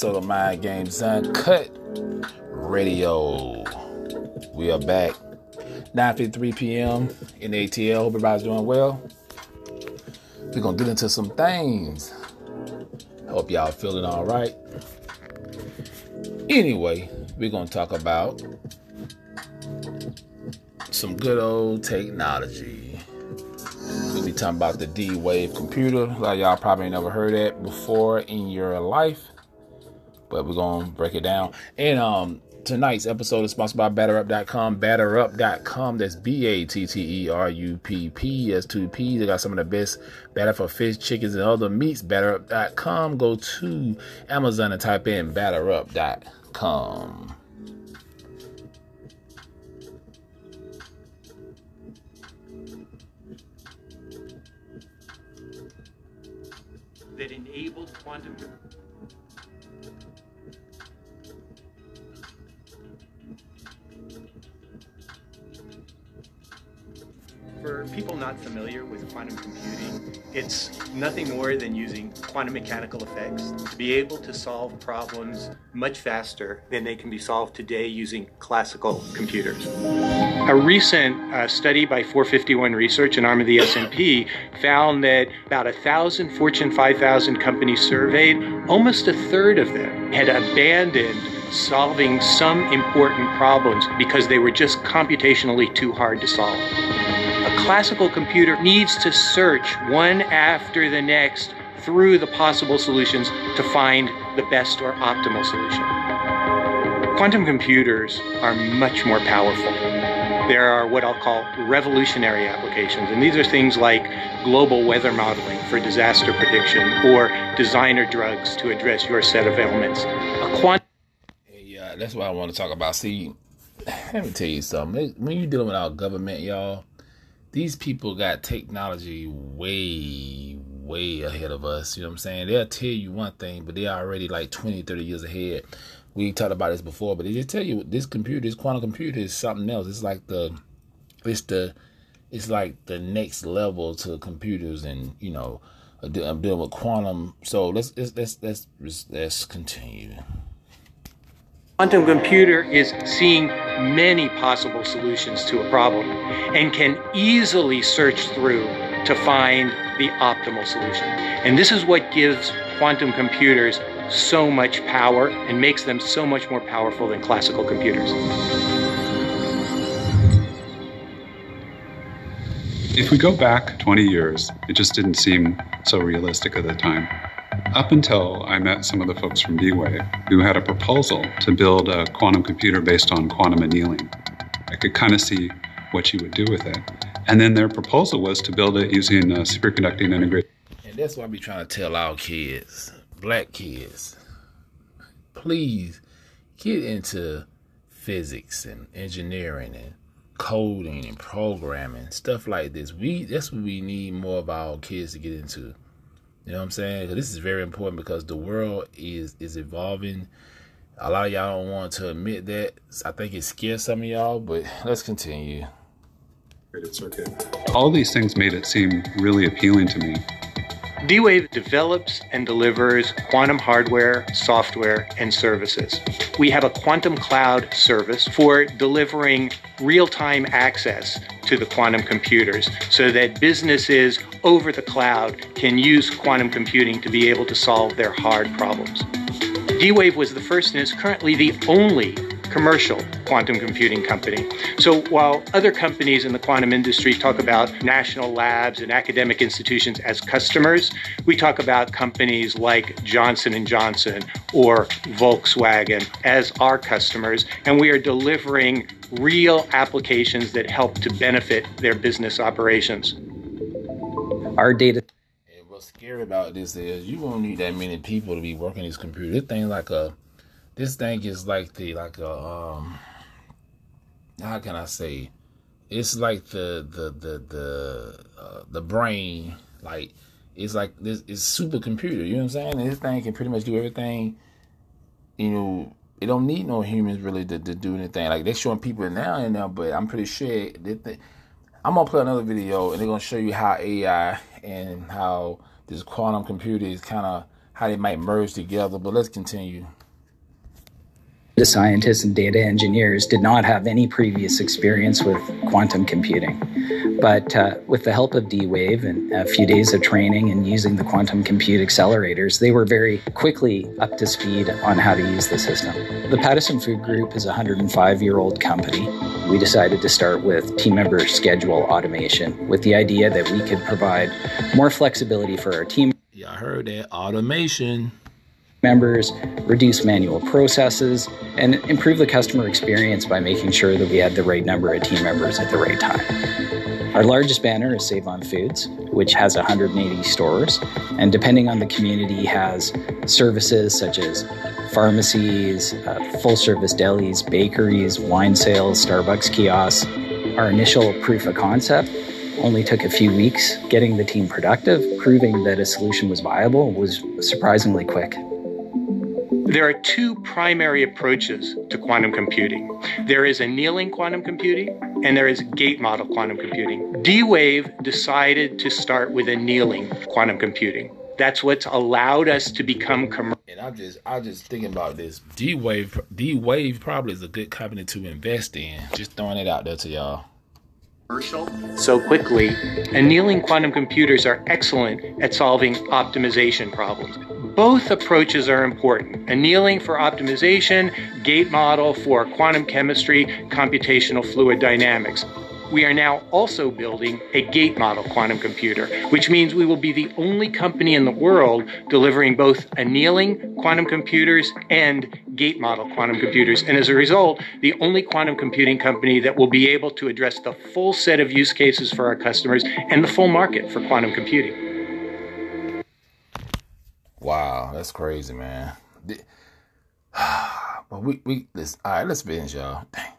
Episode of Mind Games Uncut Radio. We are back 9:53 p.m. in ATL. Hope everybody's doing well. We're gonna get into some things. Hope y'all feeling all right. Anyway, we're gonna talk about some good old technology. We'll be talking about the D Wave computer. A lot of y'all probably never heard that before in your life, but we're gonna break it down. And um, tonight's episode is sponsored by BatterUp.com. BatterUp.com. That's B A T T E R U P P. That's two P. They got some of the best batter for fish, chickens, and other meats. BatterUp.com. Go to Amazon and type in BatterUp.com. that enabled quantum For people not familiar with quantum computing, it's nothing more than using quantum mechanical effects to be able to solve problems much faster than they can be solved today using classical computers. A recent uh, study by 451 Research, an arm of the S&P, found that about a thousand Fortune 5000 companies surveyed, almost a third of them had abandoned solving some important problems because they were just computationally too hard to solve. A classical computer needs to search one after the next through the possible solutions to find the best or optimal solution. Quantum computers are much more powerful. There are what I'll call revolutionary applications, and these are things like global weather modeling for disaster prediction or designer drugs to address your set of ailments. A quantum Yeah, that's what I want to talk about. See, let me tell you something. When you're dealing with our government, y'all, these people got technology way, way ahead of us. You know what I'm saying? They'll tell you one thing, but they're already like 20, 30 years ahead. We talked about this before, but they just tell you this computer, this quantum computer is something else. It's like the, it's the, it's like the next level to computers, and you know, uh, I'm uh, dealing with quantum. So let's let's let's let's, let's continue. Quantum computer is seeing many possible solutions to a problem and can easily search through to find the optimal solution. And this is what gives quantum computers so much power and makes them so much more powerful than classical computers. If we go back 20 years, it just didn't seem so realistic at the time. Up until I met some of the folks from D-Wave who had a proposal to build a quantum computer based on quantum annealing. I could kind of see what you would do with it. And then their proposal was to build it using a superconducting integrated. And that's what I be trying to tell our kids, black kids. Please get into physics and engineering and coding and programming, stuff like this. We that's what we need more of our kids to get into. You know what I'm saying? this is very important because the world is is evolving. A lot of y'all don't want to admit that. I think it scares some of y'all, but let's continue. circuit. All these things made it seem really appealing to me. D-Wave develops and delivers quantum hardware, software, and services. We have a quantum cloud service for delivering real-time access to the quantum computers so that businesses over the cloud can use quantum computing to be able to solve their hard problems. D Wave was the first and is currently the only commercial quantum computing company. So while other companies in the quantum industry talk about national labs and academic institutions as customers, we talk about companies like Johnson and Johnson or Volkswagen as our customers and we are delivering real applications that help to benefit their business operations. Our data And what's scary about this is you won't need that many people to be working these computers. This thing like a this thing is like the like a um how can I say? It's like the the the the uh, the brain like it's like this it's supercomputer, you know what I'm saying? And this thing can pretty much do everything, you know, it don't need no humans really to, to do anything. Like they're showing people now and now, but I'm pretty sure they, they, I'm gonna play another video and they're gonna show you how AI and how this quantum computer is kind of how they might merge together. But let's continue. The scientists and data engineers did not have any previous experience with quantum computing. But uh, with the help of D Wave and a few days of training and using the quantum compute accelerators, they were very quickly up to speed on how to use the system. The Pattison Food Group is a 105 year old company. We decided to start with team member schedule automation with the idea that we could provide more flexibility for our team Y'all heard that automation. Members, reduce manual processes, and improve the customer experience by making sure that we had the right number of team members at the right time. Our largest banner is Save on Foods, which has 180 stores, and depending on the community, has services such as pharmacies, uh, full service delis, bakeries, wine sales, Starbucks kiosks. Our initial proof of concept only took a few weeks. Getting the team productive, proving that a solution was viable, was surprisingly quick. There are two primary approaches to quantum computing. There is annealing quantum computing and there is gate model quantum computing. D Wave decided to start with annealing quantum computing. That's what's allowed us to become commercial. And I'm just I'm just thinking about this. D Wave D Wave probably is a good company to invest in. Just throwing it out there to y'all. So quickly. Annealing quantum computers are excellent at solving optimization problems. Both approaches are important. Annealing for optimization, gate model for quantum chemistry, computational fluid dynamics. We are now also building a gate model quantum computer, which means we will be the only company in the world delivering both annealing quantum computers and gate model quantum computers. And as a result, the only quantum computing company that will be able to address the full set of use cases for our customers and the full market for quantum computing. Wow, that's crazy, man. But we we let's all right, let's finish, y'all. Dang.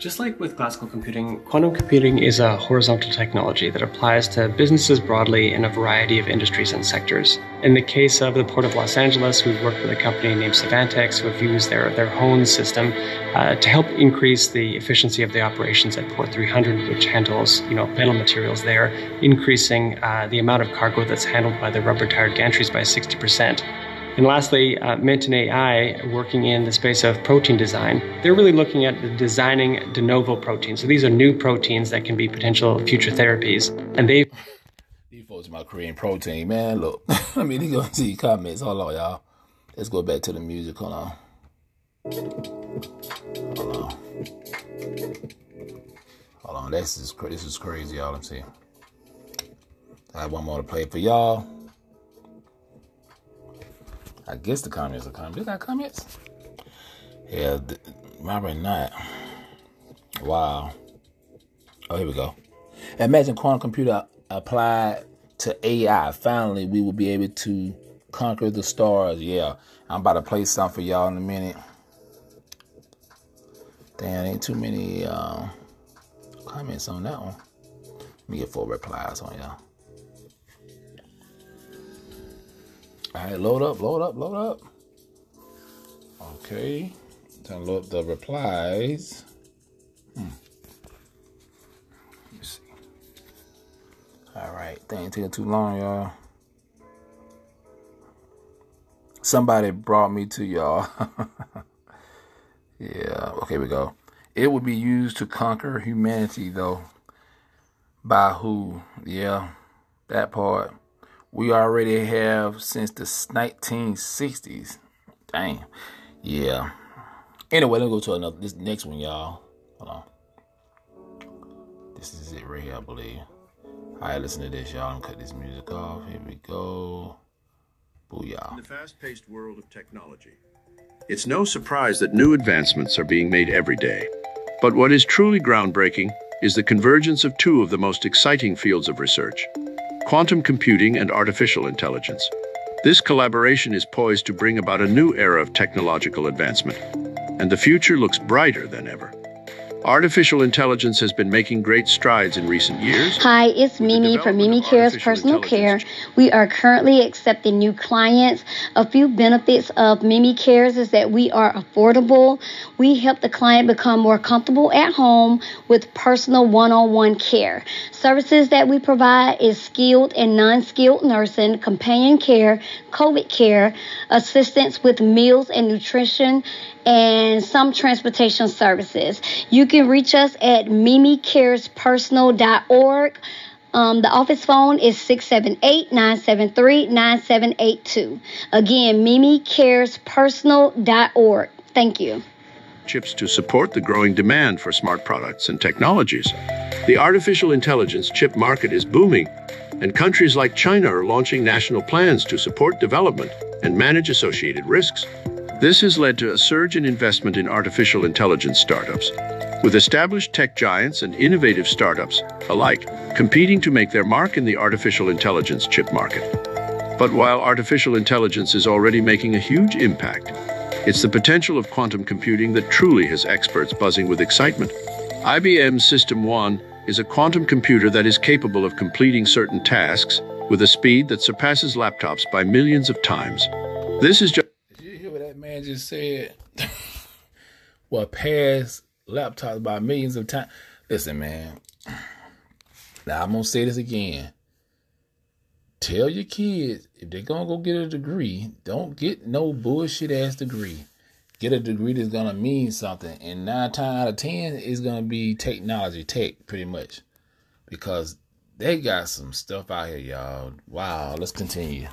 Just like with classical computing, quantum computing is a horizontal technology that applies to businesses broadly in a variety of industries and sectors. In the case of the Port of Los Angeles, we've worked with a company named SavantX who have used their, their HONE system uh, to help increase the efficiency of the operations at Port 300, which handles you know metal materials there, increasing uh, the amount of cargo that's handled by the rubber-tired gantries by 60%. And lastly, uh, Menten AI, working in the space of protein design, they're really looking at designing de novo proteins. So these are new proteins that can be potential future therapies. And they These folks about Korean protein, man. Look, I mean, you gonna see comments. Hold on, y'all. Let's go back to the music. Hold on. Hold on. Hold on. This is this is crazy, y'all. Let's see. I have one more to play for y'all. I guess the comments are coming. They got comments? Yeah, th- probably not. Wow. Oh, here we go. Imagine quantum computer applied to AI. Finally, we will be able to conquer the stars. Yeah, I'm about to play something for y'all in a minute. Damn, ain't too many uh, comments on that one. Let me get four replies on y'all. All right, load up, load up, load up. Okay, to load up the replies. Hmm. Let me see. All right, thing ain't taking too long, y'all. Somebody brought me to y'all. yeah, okay, we go. It would be used to conquer humanity, though. By who? Yeah. That part. We already have since the 1960s. Dang. Yeah. Anyway, let's go to another this next one, y'all. Hold on. This is it right here, I believe. Alright, listen to this, y'all. I'm cut this music off. Here we go. Booyah. In the fast-paced world of technology, it's no surprise that new advancements are being made every day. But what is truly groundbreaking is the convergence of two of the most exciting fields of research, quantum computing and artificial intelligence. This collaboration is poised to bring about a new era of technological advancement, and the future looks brighter than ever. Artificial intelligence has been making great strides in recent years. Hi, it's Mimi from Mimi Cares Personal Care. We are currently accepting new clients. A few benefits of Mimi Cares is that we are affordable. We help the client become more comfortable at home with personal one-on-one care. Services that we provide is skilled and non-skilled nursing, companion care, COVID care, assistance with meals and nutrition, and some transportation services. You can reach us at mimicarespersonal.org. Um, the office phone is 678-973-9782. Again, mimicarespersonal.org. Thank you. Chips to support the growing demand for smart products and technologies. The artificial intelligence chip market is booming, and countries like China are launching national plans to support development and manage associated risks. This has led to a surge in investment in artificial intelligence startups, with established tech giants and innovative startups alike competing to make their mark in the artificial intelligence chip market. But while artificial intelligence is already making a huge impact, it's the potential of quantum computing that truly has experts buzzing with excitement. IBM's System 1 is a quantum computer that is capable of completing certain tasks with a speed that surpasses laptops by millions of times. This is just man just said, what pass laptops by millions of times. Listen, man. Now I'm gonna say this again. Tell your kids if they're gonna go get a degree, don't get no bullshit ass degree. Get a degree that's gonna mean something, and nine times out of ten is gonna be technology, tech, pretty much, because they got some stuff out here, y'all. Wow, let's continue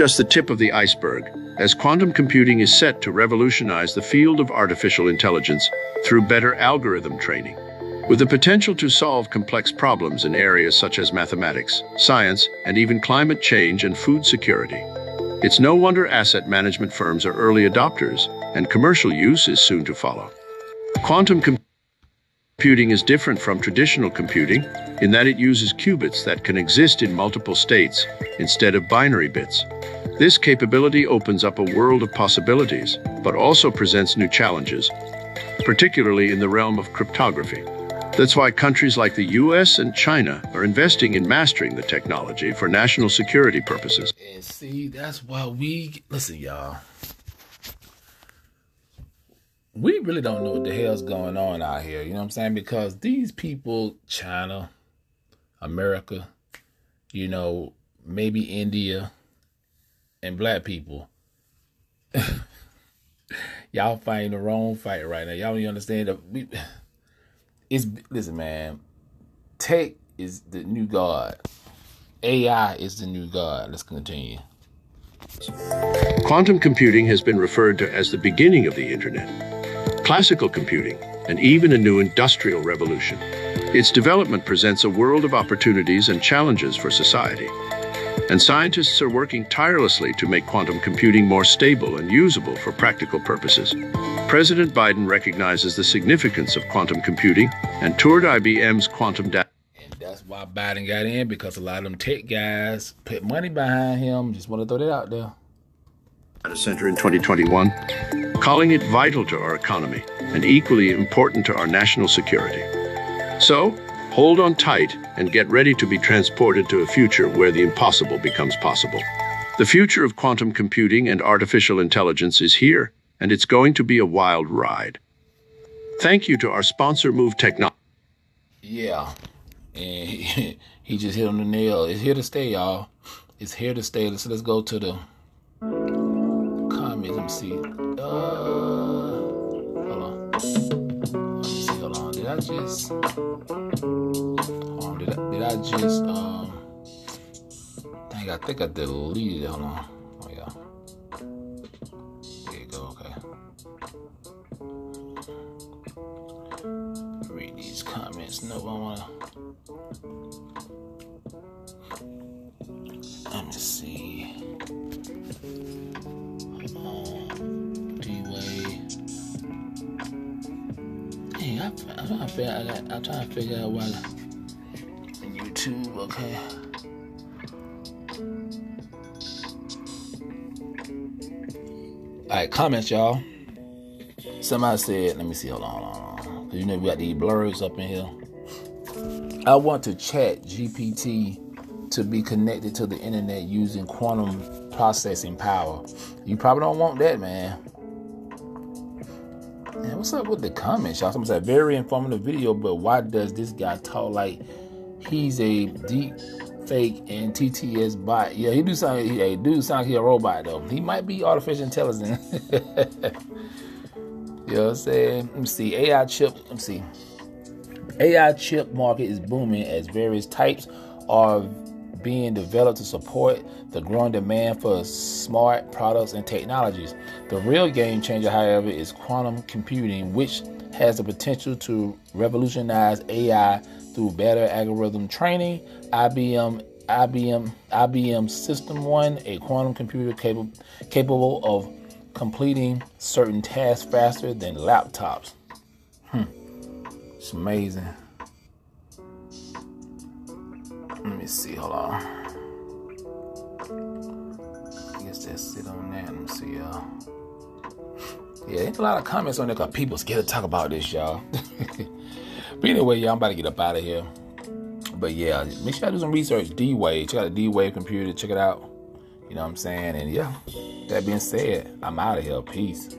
just the tip of the iceberg, as quantum computing is set to revolutionize the field of artificial intelligence through better algorithm training. With the potential to solve complex problems in areas such as mathematics, science, and even climate change and food security. It's no wonder asset management firms are early adopters, and commercial use is soon to follow. Quantum computing is different from traditional computing in that it uses qubits that can exist in multiple states instead of binary bits. This capability opens up a world of possibilities, but also presents new challenges, particularly in the realm of cryptography. That's why countries like the US and China are investing in mastering the technology for national security purposes. And see, that's why we listen, y'all. We really don't know what the hell's going on out here, you know what I'm saying? Because these people, China, America, you know, maybe India, and black people. y'all fighting the wrong fight right now. Y'all don't understand that we it's listen, man. Tech is the new god. AI is the new god. Let's continue. Quantum computing has been referred to as the beginning of the internet, classical computing, and even a new industrial revolution. Its development presents a world of opportunities and challenges for society and scientists are working tirelessly to make quantum computing more stable and usable for practical purposes. President Biden recognizes the significance of quantum computing and toured IBM's quantum data. And that's why Biden got in because a lot of them tech guys put money behind him. Just want to throw that out there. Data center in 2021, calling it vital to our economy and equally important to our national security. So, Hold on tight and get ready to be transported to a future where the impossible becomes possible. The future of quantum computing and artificial intelligence is here, and it's going to be a wild ride. Thank you to our sponsor, Move Technology. Yeah, and he, just hit on the nail. It's here to stay, y'all. It's here to stay. So let's go to the comments. Let me see. Uh, hold on. Let me see. Hold on. Did I just? Um, did I, did I just? Um, dang, I think I deleted. Hold on. Oh yeah. There you go. Okay. Read these comments. No, I wanna. Let me see. I, am trying to figure out, I'm trying to figure out why YouTube, okay. Alright, comments, y'all. Somebody said, let me see, hold on, hold on. You know we got these blurs up in here. I want to chat GPT to be connected to the internet using quantum processing power. You probably don't want that, man. Man, what's up with the comments, y'all? Someone said very informative video, but why does this guy talk like he's a deep fake and TTS bot? Yeah, he do sound he hey, do sound like he a robot though. He might be artificial intelligence. you know what I'm saying? Let me see. AI chip, let me see. AI chip market is booming as various types are being developed to support the growing demand for smart products and technologies. The real game changer, however, is quantum computing, which has the potential to revolutionize AI through better algorithm training. IBM IBM IBM System 1, a quantum computer capable capable of completing certain tasks faster than laptops. Hmm. It's amazing let me see, hold on. I guess just sit on that. Let me see, y'all. Yeah, ain't a lot of comments on there because people scared to talk about this, y'all. but anyway, y'all, I'm about to get up out of here. But yeah, make sure I do some research. D Wave. Check out the D Wave computer. Check it out. You know what I'm saying? And yeah, that being said, I'm out of here. Peace.